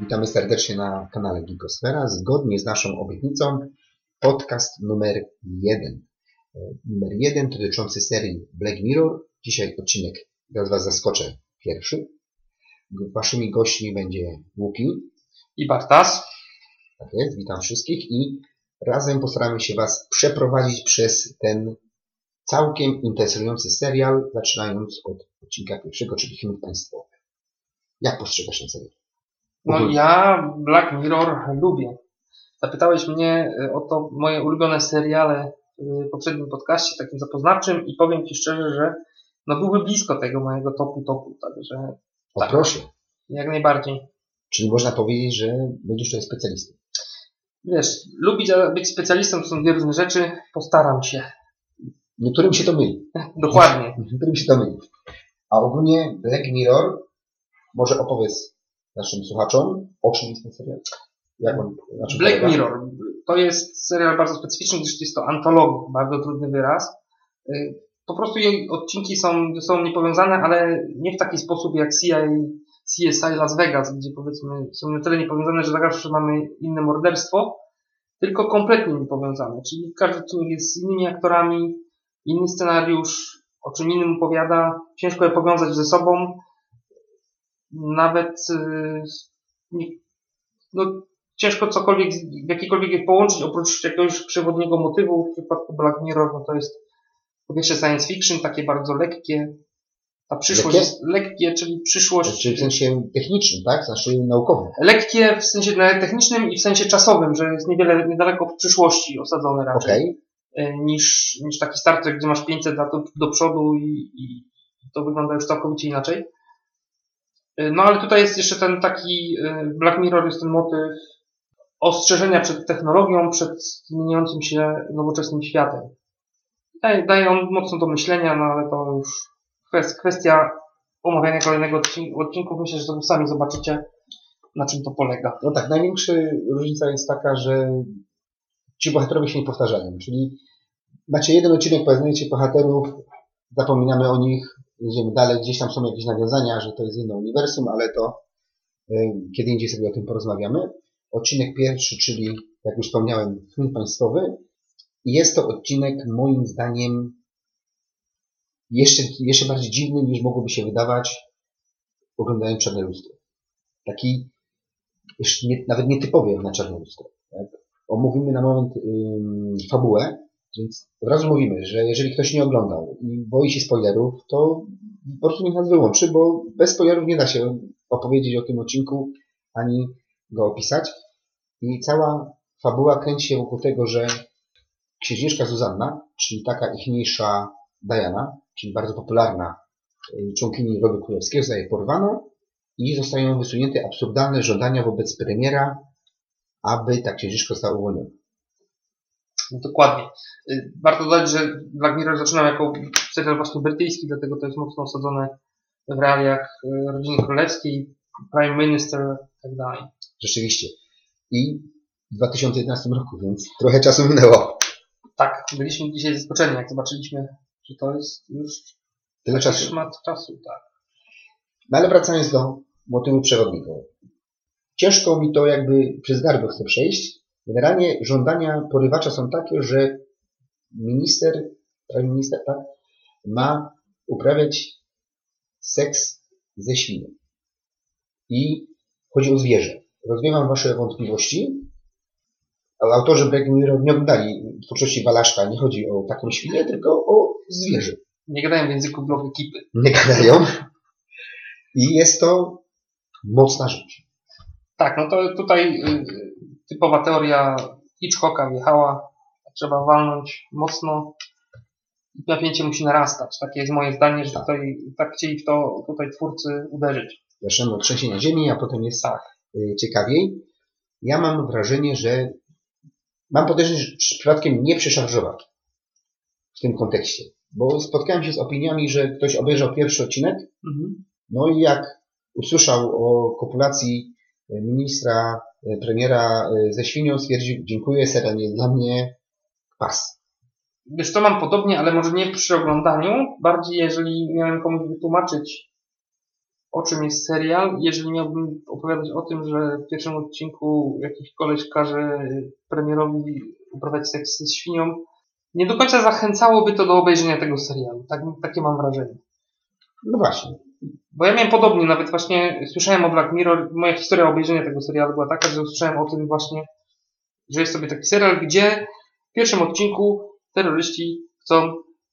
Witamy serdecznie na kanale Gigosfera. Zgodnie z naszą obietnicą podcast numer jeden. Numer jeden dotyczący serii Black Mirror. Dzisiaj odcinek, teraz Was zaskoczę, pierwszy. Waszymi gośćmi będzie Łuki, I Bartas. tak jest, witam wszystkich i razem postaramy się Was przeprowadzić przez ten całkiem interesujący serial, zaczynając od odcinka pierwszego, czyli Film Państwowy. Jak postrzegasz ten serial? No ja Black Mirror lubię. Zapytałeś mnie y, o to moje ulubione seriale w poprzednim podcaście, takim zapoznawczym i powiem Ci szczerze, że no byłby blisko tego mojego topu topu, także O Tak. proszę, jak najbardziej. czyli można powiedzieć, że będziesz tutaj specjalistą. Wiesz, lubić być specjalistą są dwie różne rzeczy, postaram się. Niektórym się to myli. Dokładnie. Niektórym się to myli. A ogólnie Black Mirror, może opowiedz naszym słuchaczom, o czym jest ten serial? Jak on, na czym Black polega? Mirror to jest serial bardzo specyficzny, gdyż jest to antologia, bardzo trudny wyraz. Y, Po prostu jej odcinki są ze sobą niepowiązane, ale nie w taki sposób jak CIA, CSI Las Vegas, gdzie powiedzmy są na tyle niepowiązane, że zawsze mamy inne morderstwo, tylko kompletnie niepowiązane. Czyli każdy odcinek jest z innymi aktorami, inny scenariusz, o czym innym opowiada, ciężko je powiązać ze sobą. Nawet y, no, ciężko cokolwiek, jakikolwiek je połączyć, oprócz jakiegoś przewodniego motywu. W przypadku Black Mirror, no to jest po pierwsze science fiction, takie bardzo lekkie. Ta przyszłość Lekkie? jest lekkie, czyli przyszłość. Czyli w sensie technicznym, tak? Znaczy naukowym. Lekkie w sensie technicznym i w sensie czasowym, że jest niewiele, niedaleko w przyszłości osadzone raczej. Okej. e, Niż, niż taki Star Trek, gdzie masz 500 lat do, do przodu i, i to wygląda już całkowicie inaczej. E, No ale tutaj jest jeszcze ten taki, e, Black Mirror jest ten motyw ostrzeżenia przed technologią, przed zmieniającym się nowoczesnym światem. Daje, daje on mocno do myślenia, no ale to już kwestia omawiania kolejnego odcinku. Myślę, że to sami zobaczycie, na czym to polega. No tak, największa różnica jest taka, że ci bohaterowie się nie powtarzają. Czyli macie jeden odcinek, poznajecie bohaterów, zapominamy o nich, idziemy dalej, gdzieś tam są jakieś nawiązania, że to jest inne uniwersum, ale to y, kiedy indziej sobie o tym porozmawiamy. Odcinek pierwszy, czyli jak już wspomniałem, film państwowy. I jest to odcinek moim zdaniem jeszcze, jeszcze bardziej dziwny niż mogłoby się wydawać oglądając Czarne Lustro. Taki jeszcze nie, nawet nietypowy na Czarne Lustro. Tak? Omówimy na moment ym, fabułę, więc od razu mówimy, że jeżeli ktoś nie oglądał i boi się spoilerów, to po prostu niech nas wyłączy, bo bez spoilerów nie da się opowiedzieć o tym odcinku, ani go opisać. I cała fabuła kręci się wokół tego, że księżniczka Zuzanna, czyli taka ichniejsza Diana, czyli bardzo popularna y, członkini rodu królewskiego, zostaje porwana i zostają wysunięte absurdalne żądania wobec premiera, aby ta księżniczka została uwolniona. No, dokładnie. Y, Warto dodać, że Mirror zaczynał jako serial właśnie brytyjski, dlatego to jest mocno osadzone w realiach y, rodziny królewskiej, prime minister i tak dalej. Rzeczywiście. I w 2011 roku, więc trochę czasu minęło. Tak, byliśmy dzisiaj zaskoczeni, jak zobaczyliśmy, że to jest już Tyle czasu. szmat czasu, tak. No ale wracając do motywu przewodniego. Ciężko mi to jakby przez gardło chcę przejść. Generalnie żądania porywacza są takie, że minister, prime minister, tak, ma uprawiać seks ze świnią. I chodzi o zwierzę. Rozwiewam wasze wątpliwości. A Autorzy Black Mirror nie oglądali twórczości Walaszka. Nie chodzi o taką świnię, tylko o zwierzę. Nie gadają w języku blog ekipy. Nie gadają. I jest to mocna rzecz. Tak, no to tutaj y, typowa teoria Hitchcocka wjechała. Trzeba walnąć mocno i napięcie musi narastać. Takie jest moje zdanie, że Tak. tutaj tak chcieli w to tutaj twórcy uderzyć. Zaczynamy od trzęsienia ziemi, a potem jest Tak. y, ciekawiej. Ja mam wrażenie, że mam podejrzenie, że przypadkiem nie przeszarżował w tym kontekście. Bo spotkałem się z opiniami, że ktoś obejrzał pierwszy odcinek, Mhm. no i jak usłyszał o kopulacji y, ministra, y, premiera y, ze świnią, stwierdził, dziękuję, serial nie jest dla mnie, pas. Wiesz, to mam podobnie, ale może nie przy oglądaniu. Bardziej, jeżeli miałem komuś wytłumaczyć, o czym jest serial, jeżeli miałbym opowiadać o tym, że w pierwszym odcinku jakiś koleś każe premierowi uprawiać seks z świnią, nie do końca zachęcałoby to do obejrzenia tego serialu. Tak, takie mam wrażenie. No właśnie. Bo ja miałem podobnie, nawet właśnie słyszałem o Black Mirror, moja historia obejrzenia tego serialu była taka, że usłyszałem o tym właśnie, że jest sobie taki serial, gdzie w pierwszym odcinku terroryści chcą,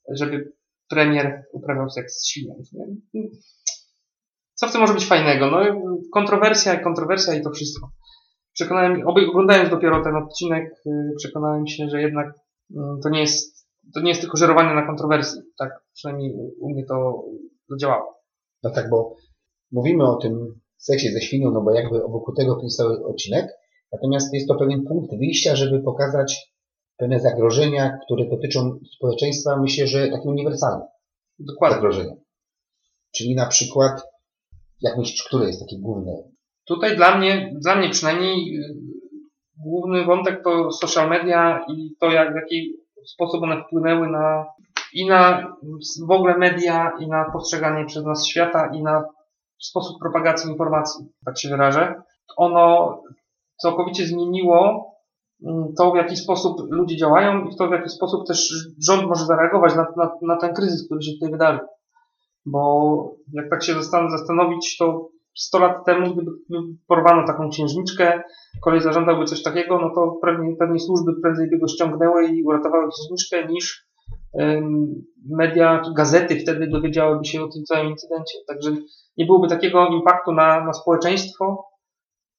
żeby premier uprawiał seks z świnią. Co w tym może być fajnego? No, kontrowersja, kontrowersja i to wszystko. Przekonałem, oglądając dopiero ten odcinek, y, przekonałem się, że jednak to nie jest, to nie jest tylko żerowanie na kontrowersji. Tak przynajmniej u mnie to, to działało. No tak, bo mówimy o tym seksie ze świnią, no bo jakby wokół tego jest cały odcinek, natomiast jest to pewien punkt wyjścia, żeby pokazać pewne zagrożenia, które dotyczą społeczeństwa, myślę, że takie uniwersalne Dokładnie. zagrożenia. Czyli na przykład, jak myślisz, które jest takie główne? Tutaj dla mnie, dla mnie przynajmniej główny wątek to social media i to, jak, w jaki sposób one wpłynęły na i na w ogóle media, i na postrzeganie przez nas świata, i na sposób propagacji informacji, tak się wyrażę. Ono całkowicie zmieniło mm, to, w jaki sposób ludzie działają i to, w jaki sposób też rząd może zareagować na, na, na ten kryzys, który się tutaj wydarzył. Bo jak tak się zastanowić, to 100 lat temu, gdyby porwano taką księżniczkę, kolej zażądałby coś takiego, no to pewnie, pewnie służby prędzej by go ściągnęły i uratowały księżniczkę, niż media, gazety wtedy dowiedziałyby się o tym całym incydencie. Także nie byłoby takiego impaktu na, na społeczeństwo.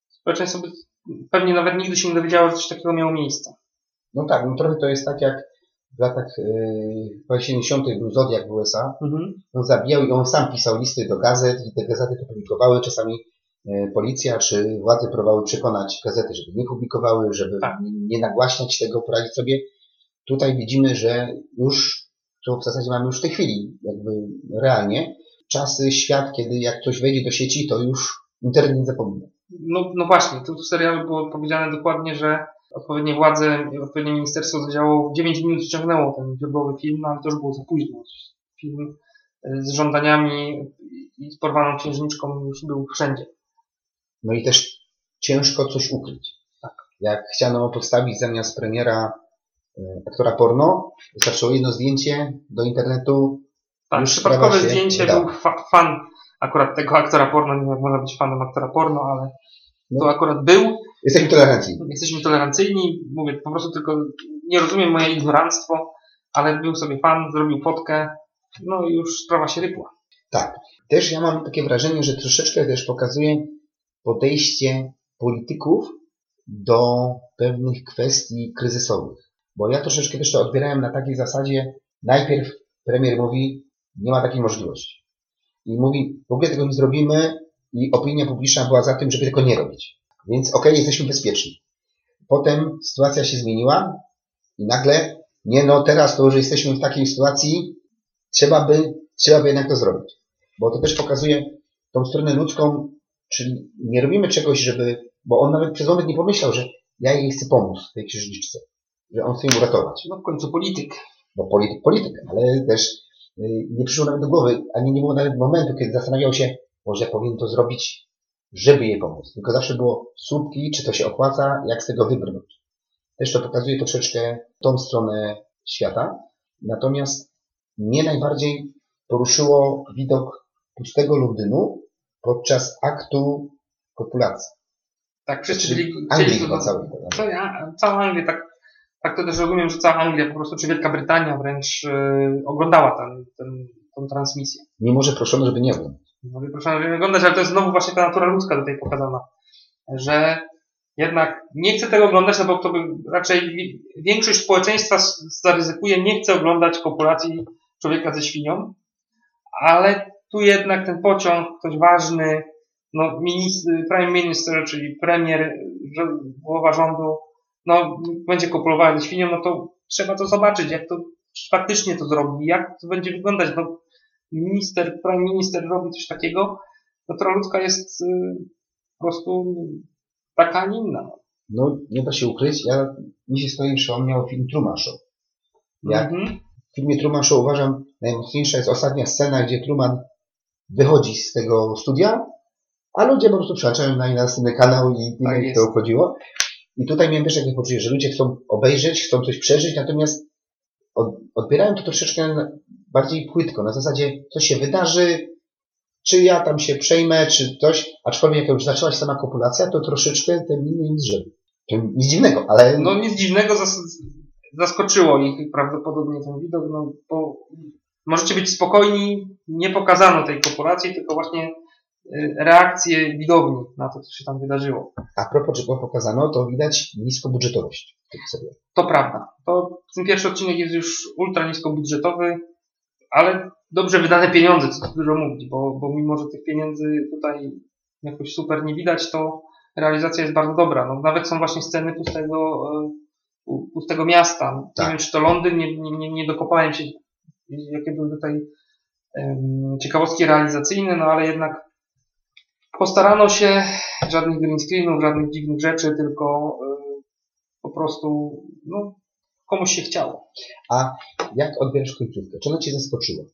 Społeczeństwo by pewnie nawet nigdy się nie dowiedziało, że coś takiego miało miejsce. No tak, no trochę to jest tak jak w latach yy, 70. był Zodiak w USA. Mhm. On zabijał i on sam pisał listy do gazet i te gazety to publikowały. Czasami yy, policja czy władze próbowały przekonać gazety, żeby nie publikowały, żeby tak. nie nagłaśniać tego, poradzić sobie tutaj widzimy, że już, to w zasadzie mamy już w tej chwili, jakby realnie, czasy, świat, kiedy jak ktoś wejdzie do sieci, to już internet nie zapomina. No, no właśnie, tu w serialu było powiedziane dokładnie, że odpowiednie władze, odpowiednie ministerstwo zadziałało w 9 minut ściągnęło ten źródłowy film, ale to już było za późno. Film e, z żądaniami i z porwaną księżniczką już był wszędzie. No i też ciężko coś ukryć. Tak. Jak chciano postawić zamiast premiera E, aktora porno. Wystarczyło jedno zdjęcie do internetu. Tak, przypadkowe zdjęcie, był fa fan akurat tego aktora porno. Nie można być fanem aktora porno, ale. To akurat był. Jesteśmy tolerancyjni. Jesteśmy tolerancyjni. Mówię, po prostu tylko nie rozumiem moje ignoranstwo, ale był sobie fan, zrobił fotkę, no i już sprawa się rypła. Tak. Też ja mam takie wrażenie, że troszeczkę też pokazuje podejście polityków do pewnych kwestii kryzysowych. Bo ja troszeczkę też to odbierałem na takiej zasadzie, najpierw premier mówi, nie ma takiej możliwości. I mówi, w ogóle tego nie zrobimy i opinia publiczna była za tym, żeby tego nie robić. Więc okej, okay, jesteśmy bezpieczni. Potem sytuacja się zmieniła i nagle, nie no, teraz to już jesteśmy w takiej sytuacji, trzeba by, trzeba by jednak to zrobić. Bo to też pokazuje tą stronę ludzką, czyli nie robimy czegoś, żeby, bo on nawet przez moment nie pomyślał, że ja jej chcę pomóc, tej księżniczce że on chce im uratować. No w końcu polityk. No polityk, polityk, ale też y, nie przyszło nawet do głowy, ani nie było nawet momentu, kiedy zastanawiał się, może ja powinien to zrobić, żeby jej pomóc. Tylko zawsze było słupki, czy to się opłaca, jak z tego wybrnąć. Też to pokazuje troszeczkę tą stronę świata. Natomiast mnie najbardziej poruszyło widok pustego Londynu podczas aktu kopulacji. Tak, wszyscy byli... Anglii chyba cały. Cała Anglia tak tak to też rozumiem, że cała Anglia po prostu, czy Wielka Brytania wręcz yy, oglądała ten, ten, tą transmisję. Mimo, że proszono, żeby nie oglądać. No i proszono, żeby nie oglądać, ale to jest znowu właśnie ta natura ludzka tutaj pokazana, że jednak nie chce tego oglądać, no bo to by raczej większość społeczeństwa zaryzykuje, nie chce oglądać kopulacji człowieka ze świnią, ale tu jednak ten pociąg, ktoś ważny, no, minister, prime minister, czyli premier, głowa rządu, no, będzie kopulowała ze świnią, no to trzeba to zobaczyć, jak to faktycznie to zrobi, jak to będzie wyglądać. No, minister, prime minister robi coś takiego, natura ludzka jest y, po prostu taka, a nie inna. No, nie da się ukryć, ja, mi się stoi przypomniał film Truman Show. Jak Mhm. w filmie Truman Show uważam najmocniejsza jest ostatnia scena, gdzie Truman wychodzi z tego studia, a ludzie po prostu przełączają na następny kanał i nie Tak wiem, to chodziło. I tutaj miałem też takie poczucie, że ludzie chcą obejrzeć, chcą coś przeżyć, natomiast od, odbierają to troszeczkę bardziej płytko, na zasadzie co się wydarzy, czy ja tam się przejmę, czy coś, aczkolwiek jak już zaczęła się sama kopulacja, to troszeczkę ten inny im zrzedł. Nic dziwnego, ale No nic dziwnego, zas zaskoczyło ich prawdopodobnie ten widok, no bo możecie być spokojni, nie pokazano tej kopulacji, tylko właśnie y, reakcje widowni na to, co się tam wydarzyło. a propos czego pokazano, to widać niskobudżetowość. To prawda. To ten pierwszy odcinek jest już ultra niskobudżetowy, ale dobrze wydane pieniądze, co tu dużo mówić, bo, bo mimo, że tych pieniędzy tutaj jakoś super nie widać, to realizacja jest bardzo dobra. No, nawet są właśnie sceny pustego, e, pu- pustego miasta. Nie Tak. wiem, czy to Londyn, nie, nie, nie, nie dokopałem się, jakie były tutaj em, ciekawostki realizacyjne, no ale jednak postarano się, żadnych green screenów, żadnych dziwnych rzeczy, tylko e, po prostu, no, komuś się chciało. Jak odbierasz końcówkę? Czy ona Cię zaskoczyła?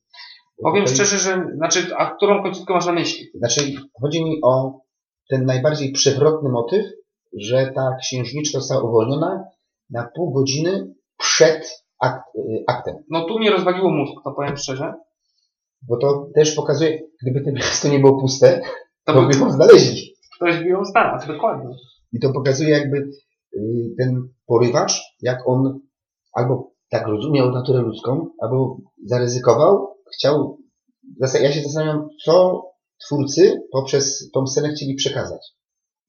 Powiem szczerze, że, znaczy, a którą końcówkę masz na myśli? Znaczy, chodzi mi o ten najbardziej przewrotny motyw, że ta księżniczka została uwolniona na pół godziny przed akt, y, aktem. No tu mnie rozwaliło mózg, to powiem szczerze. Bo to też pokazuje, gdyby to miasto nie było puste, To to by by ją znaleźli. ktoś by ją znalazł, dokładnie. I to pokazuje jakby y, ten porywacz, jak on albo tak rozumiał naturę ludzką, albo zaryzykował, chciał. Ja się zastanawiam, co twórcy poprzez tą scenę chcieli przekazać.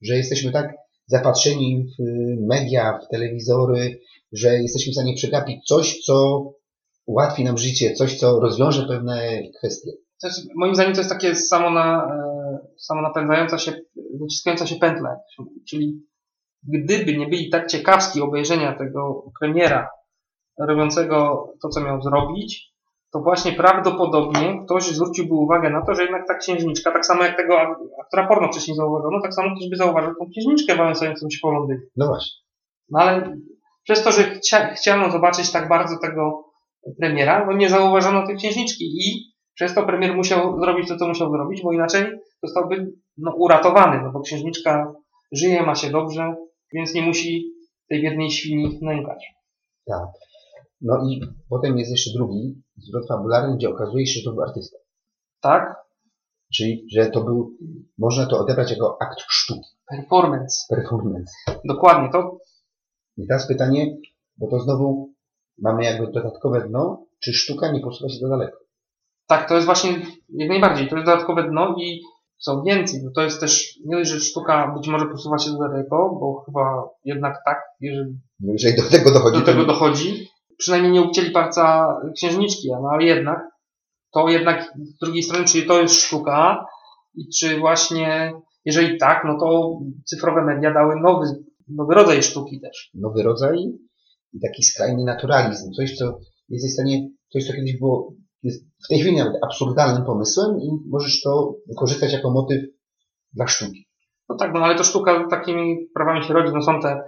Że jesteśmy tak zapatrzeni w y, media, w telewizory, że jesteśmy w stanie przegapić coś, co ułatwi nam życie, coś, co rozwiąże pewne kwestie. Jest, moim zdaniem to jest takie samo, na, e, samo napędzająca się, wyciskająca się pętla. Czyli gdyby nie byli tak ciekawski obejrzenia tego premiera robiącego to, co miał zrobić, to właśnie prawdopodobnie ktoś zwróciłby uwagę na to, że jednak ta księżniczka, tak samo jak tego aktora porno wcześniej zauważono, tak samo ktoś by zauważył tą księżniczkę wałęsającą się po Londynie. No właśnie. No ale przez to, że chcia, chciano zobaczyć tak bardzo tego premiera, no nie zauważono tej księżniczki i przez to premier musiał zrobić to, co musiał zrobić, bo inaczej zostałby no, uratowany, no bo księżniczka żyje, ma się dobrze, więc nie musi tej biednej świni nękać. Tak. No i potem jest jeszcze drugi zwrot fabularny, gdzie okazuje się, że to był artysta. Tak? Czyli, że to był, można to odebrać jako akt sztuki, Performance. performance. Dokładnie. To I teraz pytanie, bo to znowu mamy jakby dodatkowe dno, czy sztuka nie posuwa się za daleko? tak, to jest właśnie jak najbardziej. To jest dodatkowe dno i co więcej, no to jest też nie dość, że sztuka być może posuwa się za daleko, bo chyba jednak tak, jeżeli jeżeli do tego dochodzi, do tego dochodzi. Przynajmniej nie ucięli palca księżniczki, no ale jednak, to jednak z drugiej strony, czy to jest sztuka i czy właśnie, jeżeli tak, no to cyfrowe media dały nowy, nowy rodzaj sztuki też. nowy rodzaj i taki skrajny naturalizm. Coś, co jest w stanie, coś, co kiedyś było, jest w tej chwili nawet absurdalnym pomysłem i możesz to wykorzystać jako motyw dla sztuki. No tak, no ale to sztuka takimi prawami się rodzi, no są te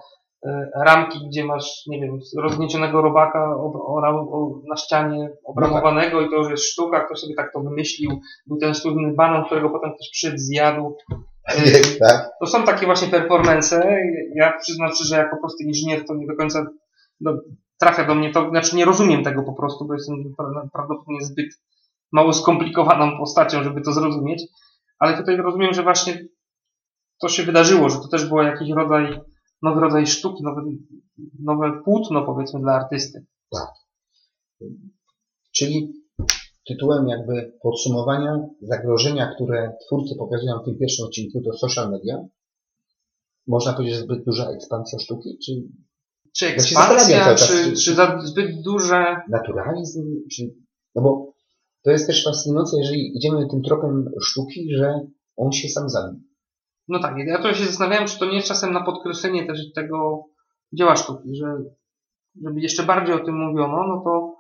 ramki, gdzie masz, nie wiem, rozgniecionego robaka o, na ścianie obramowanego i to już jest sztuka, ktoś sobie tak to wymyślił. Był ten sztywny banan, którego potem ktoś przed zjadł. E, tak? To są takie właśnie performance. Ja przyznam szczerze, że jako prosty inżynier to nie do końca trafia do mnie to, znaczy nie rozumiem tego po prostu, bo jestem pra- prawdopodobnie zbyt mało skomplikowaną postacią, żeby to zrozumieć, ale tutaj rozumiem, że właśnie to się wydarzyło, że to też było jakiś rodzaj, nowy rodzaj sztuki, nowe, nowe płótno powiedzmy dla artysty. Czyli tytułem jakby podsumowania zagrożenia, które twórcy pokazują w tym pierwszym odcinku, to social media. Można powiedzieć, że zbyt duża ekspansja sztuki, czy Czy ekspansja, czy, czy- czy za zbyt duże naturalizm, czy... No bo to jest też fascynujące, jeżeli idziemy tym tropem sztuki, że on się sam zabił. No tak, ja to się zastanawiałem, czy to nie jest czasem na podkreślenie też tego dzieła sztuki, że żeby jeszcze bardziej o tym mówiono, no to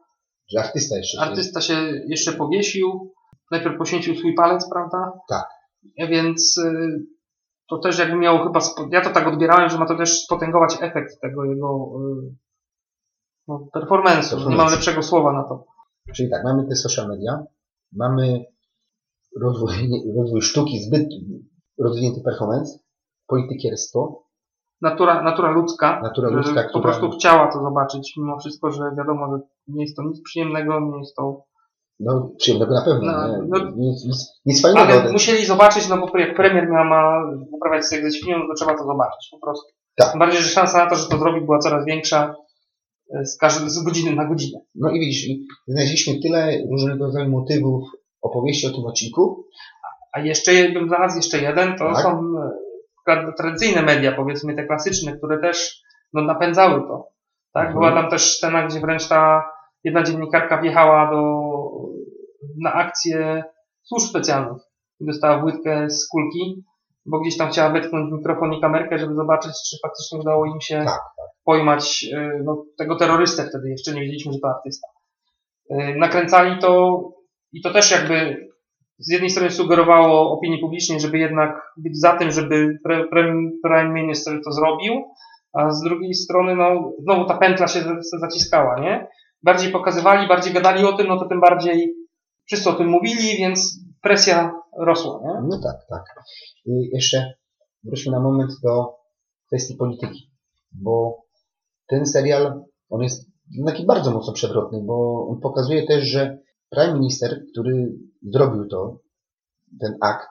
Że artysta jeszcze się... artysta się jeszcze powiesił, najpierw poświęcił swój palec, prawda? Tak. Więc y, to też jakby miało chyba, ja to tak odbierałem, że ma to też spotęgować efekt tego jego y, no, performance'u. Nie mam lepszego słowa na to. Czyli tak, mamy te social media, mamy rozwój, rozwój sztuki, zbyt rozwinięty performance, politykierstwo, Natura, natura ludzka, Natura ludzka, po która- prostu chciała to zobaczyć, mimo wszystko, że wiadomo, że nie jest to nic przyjemnego, nie jest to... no przyjemnego na pewno, No, nie? no- nic, nic, nic fajnego. Ale musieli zobaczyć, no bo jak premier miał ma uprawiać seks ze świnią, no to trzeba to zobaczyć po prostu. Tak. Tym bardziej, że szansa na to, że to zrobi była coraz większa e, z, każdy, z godziny na godzinę. No i widzisz, znaleźliśmy tyle różnego rodzaju motywów opowieści o tym odcinku, A jeszcze je- bym znalazł jeszcze jeden, to Tak. są e, tra- tradycyjne media, powiedzmy te klasyczne, które też no, napędzały to. Tak? Mhm. Była tam też scena, gdzie wręcz ta jedna dziennikarka wjechała do, na akcję służb specjalnych i dostała łydkę z kulki, bo gdzieś tam chciała wetknąć mikrofon i kamerkę, żeby zobaczyć, czy faktycznie udało im się Tak, pojmać e, no, tego terrorystę wtedy, jeszcze nie wiedzieliśmy, że to artysta. E, Nakręcali to i to też jakby z jednej strony sugerowało opinii publicznej, żeby jednak być za tym, żeby Prime Minister to zrobił, a z drugiej strony, no, znowu ta pętla się za- zaciskała, nie? Bardziej pokazywali, bardziej gadali o tym, no to tym bardziej wszyscy o tym mówili, więc presja rosła, nie? no tak, tak. I jeszcze wróćmy na moment do kwestii polityki, bo ten serial, on jest taki bardzo mocno przewrotny, bo on pokazuje też, że prime minister, który zrobił to, ten akt,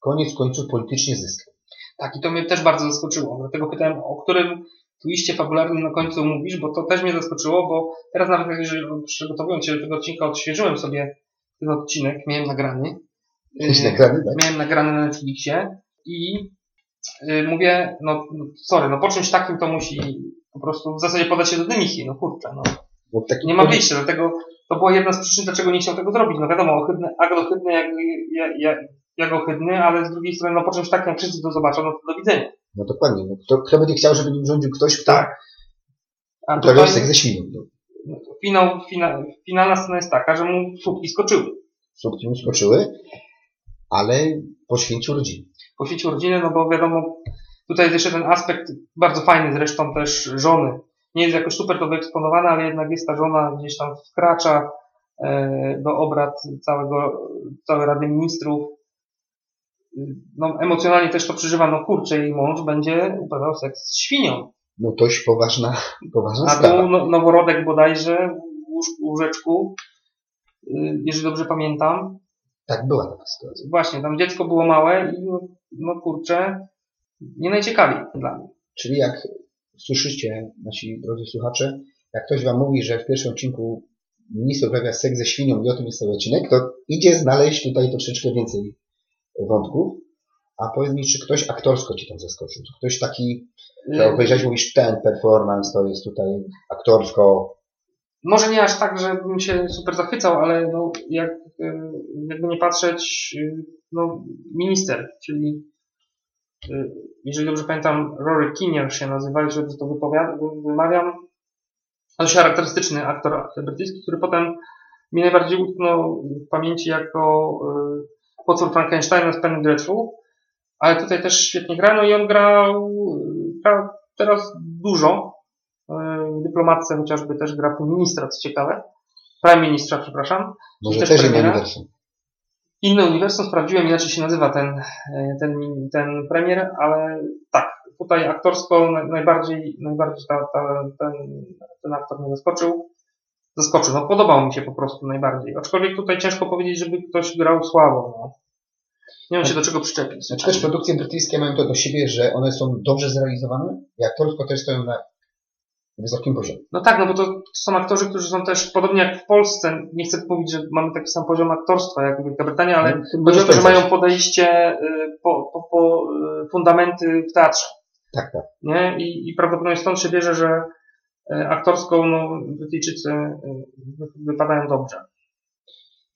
koniec końców politycznie zyskał. Tak, i to mnie też bardzo zaskoczyło. Dlatego pytałem, o którym twiście fabularnym na końcu mówisz, bo to też mnie zaskoczyło, bo teraz nawet jeżeli przygotowując się do tego odcinka, odświeżyłem sobie ten odcinek, miałem nagrany. Yy, nagrany, tak? Miałem nagrany na Netflixie i yy, mówię, no, sorry, no po czymś takim to musi po prostu w zasadzie podać się do dymichi, no kurczę, no. Nie ma wyjścia, dlatego to była jedna z przyczyn, dlaczego nie chciał tego zrobić. No wiadomo, ohydny, akt ohydny jak, jak, jak, jak ohydny, ale z drugiej strony, no po czymś takim, jak wszyscy to zobaczą, no to do widzenia. No dokładnie. No, kto, kto będzie chciał, żeby nim rządził ktoś, kto Tak. Uprawiał seks ze świnią? No, finał, fina, finalna scena jest taka, że mu słupki skoczyły. słupki mu skoczyły, ale poświęcił rodzinę. Poświęcił rodzinę, no bo wiadomo, tutaj jest jeszcze ten aspekt bardzo fajny zresztą też żony. Nie jest jakoś super to wyeksponowane, ale jednak jest ta żona gdzieś tam wkracza e, do obrad całego, całej Rady Ministrów. No, emocjonalnie też to przeżywa, no kurczę, jej mąż będzie uprawiał seks z świnią. No dość poważna, poważna A sprawa. tu no, noworodek bodajże w łóż- łóżeczku, y, jeżeli dobrze pamiętam, Tak była taka sytuacja. Właśnie, tam dziecko było małe i no, no kurczę, nie najciekawiej dla mnie. Czyli jak słyszycie, nasi drodzy słuchacze, jak ktoś wam mówi, że w pierwszym odcinku minister uprawia seks ze świnią i o tym jest cały odcinek, to idzie znaleźć tutaj troszeczkę więcej wątków. A powiedz mi, czy ktoś aktorsko ci tam zaskoczył? Czy ktoś taki, że Y, obejrzałeś, mówisz, ten performance to jest tutaj aktorsko, Może nie aż tak, żebym się super zachwycał, ale no, jak, y, jakby nie patrzeć, y, no, minister, czyli jeżeli dobrze pamiętam, Rory Kinnear się nazywa, jeżeli dobrze to wymawiam, dość charakterystyczny aktor brytyjski, który potem mi najbardziej utknął w pamięci jako y, potwór Frankensteina z Penny Dreadful, ale tutaj też świetnie gra, no i on grał, gra teraz dużo, y, w dyplomatce chociażby też gra ministra, co ciekawe, prime ministra, przepraszam, może też też premiera? Inne uniwersum sprawdziłem, inaczej się nazywa ten, e, ten, ten premier, ale tak, tutaj aktorsko na- najbardziej, najbardziej ta, ta, ten, ten aktor mnie zaskoczył. Zaskoczył, no podobał mi się po prostu najbardziej. Aczkolwiek tutaj ciężko powiedzieć, żeby ktoś grał słabo. No. Nie wiem się do czego przyczepić. Znaczy też produkcje brytyjskie mają to do siebie, że one są dobrze zrealizowane i aktorsko też stoją na wysokim poziomie. No tak, no bo to, są aktorzy, którzy są też, podobnie jak w Polsce, nie chcę mówić, że mamy taki sam poziom aktorstwa jak Wielka Brytania, ale No, to, że bezpędzać. mają podejście y, po, po, po y, fundamenty w teatrze. Tak, tak. nie? I, i prawdopodobnie stąd się bierze, że e, aktorsko no, Brytyjczycy wy- wypadają dobrze.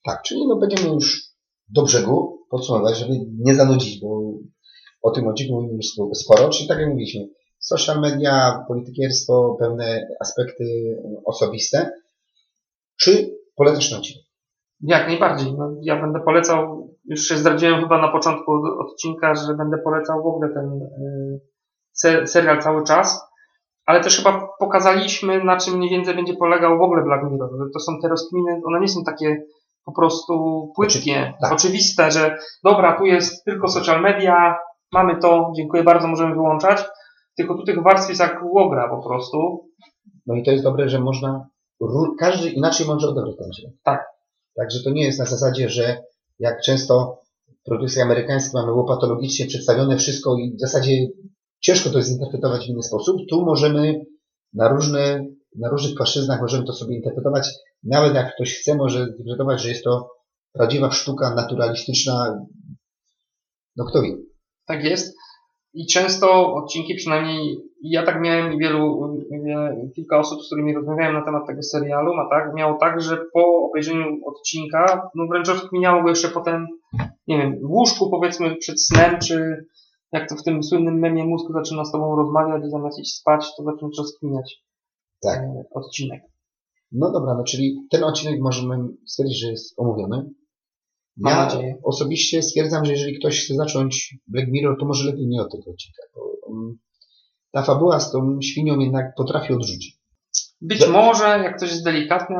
Tak, czyli no będziemy już do brzegu podsumować, żeby nie zanudzić, bo o tym odcinku mówimy już spo- sporo, czyli tak jak mówiliśmy, social media, politykierstwo, pewne aspekty osobiste. Czy polecasz na odcinek? Jak najbardziej. No, ja będę polecał, już się zdradziłem chyba na początku odcinka, że będę polecał w ogóle ten e, se, serial cały czas. ale też chyba pokazaliśmy, na czym mniej więcej będzie polegał w ogóle Black Mirror, że to są te rozkminy, one nie są takie po prostu płytkie, tak. oczywiste, że dobra, tu jest tylko social media, mamy to, dziękuję bardzo, możemy wyłączać, tylko tu tych warstw jest jak łogra po prostu. No i to jest dobre, że można, każdy inaczej może odebrać ten dźwięk. Tak. Także to nie jest na zasadzie, że jak często w produkcji amerykańskiej mamy łopatologicznie przedstawione wszystko i w zasadzie ciężko to zinterpretować w inny sposób. Tu możemy na różne, na różnych płaszczyznach możemy to sobie interpretować. Nawet jak ktoś chce, może interpretować, że jest to prawdziwa sztuka naturalistyczna. No kto wie. Tak jest. I często odcinki, przynajmniej ja tak miałem i wielu, wie- kilka osób, z którymi rozmawiałem na temat tego serialu, ma tak, miało tak, że po obejrzeniu odcinka, no wręcz rozkminiało go jeszcze potem, nie wiem, w łóżku powiedzmy przed snem, czy jak to w tym słynnym memie mózg zaczyna z tobą rozmawiać i zamiast iść spać, to zaczynasz rozkminiać Tak. e, odcinek. No dobra, no czyli ten odcinek możemy stwierdzić, że jest omówiony. Mam Ja nadzieję. osobiście stwierdzam, że jeżeli ktoś chce zacząć Black Mirror, to może lepiej nie od tego odcinka. Bo, um, ta fabuła z tą świnią jednak potrafi odrzucić. Być może, jak ktoś jest delikatny,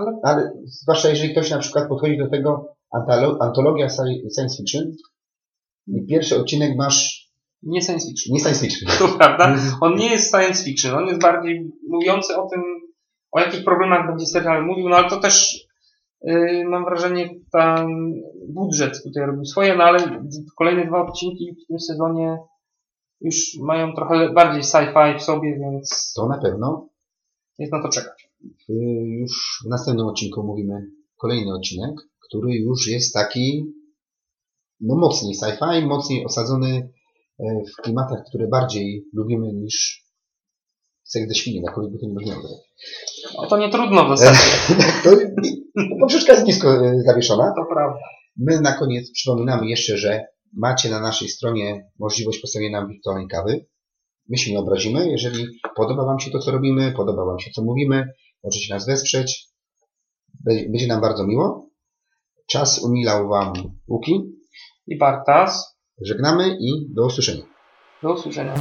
ale Ale zwłaszcza jeżeli ktoś na przykład podchodzi do tego antologia sci- science fiction i pierwszy odcinek masz nie science fiction. nie science fiction. To prawda? On nie jest science fiction, on jest bardziej mówiący o tym, o jakich problemach będzie serial mówił, no ale to też mam wrażenie, tam budżet tutaj robił swoje, no ale kolejne dwa odcinki w tym sezonie już mają trochę bardziej sci-fi w sobie, więc To na pewno. jest na to czekać. Y, Już w następnym odcinku mówimy kolejny odcinek, który już jest taki no mocniej sci-fi, mocniej osadzony e, w klimatach, które bardziej lubimy niż seks ze świni, na których by to nie brzmiało. No to nie trudno w zasadzie, To poprzeczka jest nisko e, zawieszona. to prawda. My na koniec przypominamy jeszcze, że macie na naszej stronie możliwość postawienia nam wirtualnej kawy. My się nie obrazimy. Jeżeli podoba Wam się to, co robimy, podoba Wam się, co mówimy, możecie nas wesprzeć. Będzie nam bardzo miło. Czas umilał Wam Łuki. I Bartas, Żegnamy i do usłyszenia. do usłyszenia.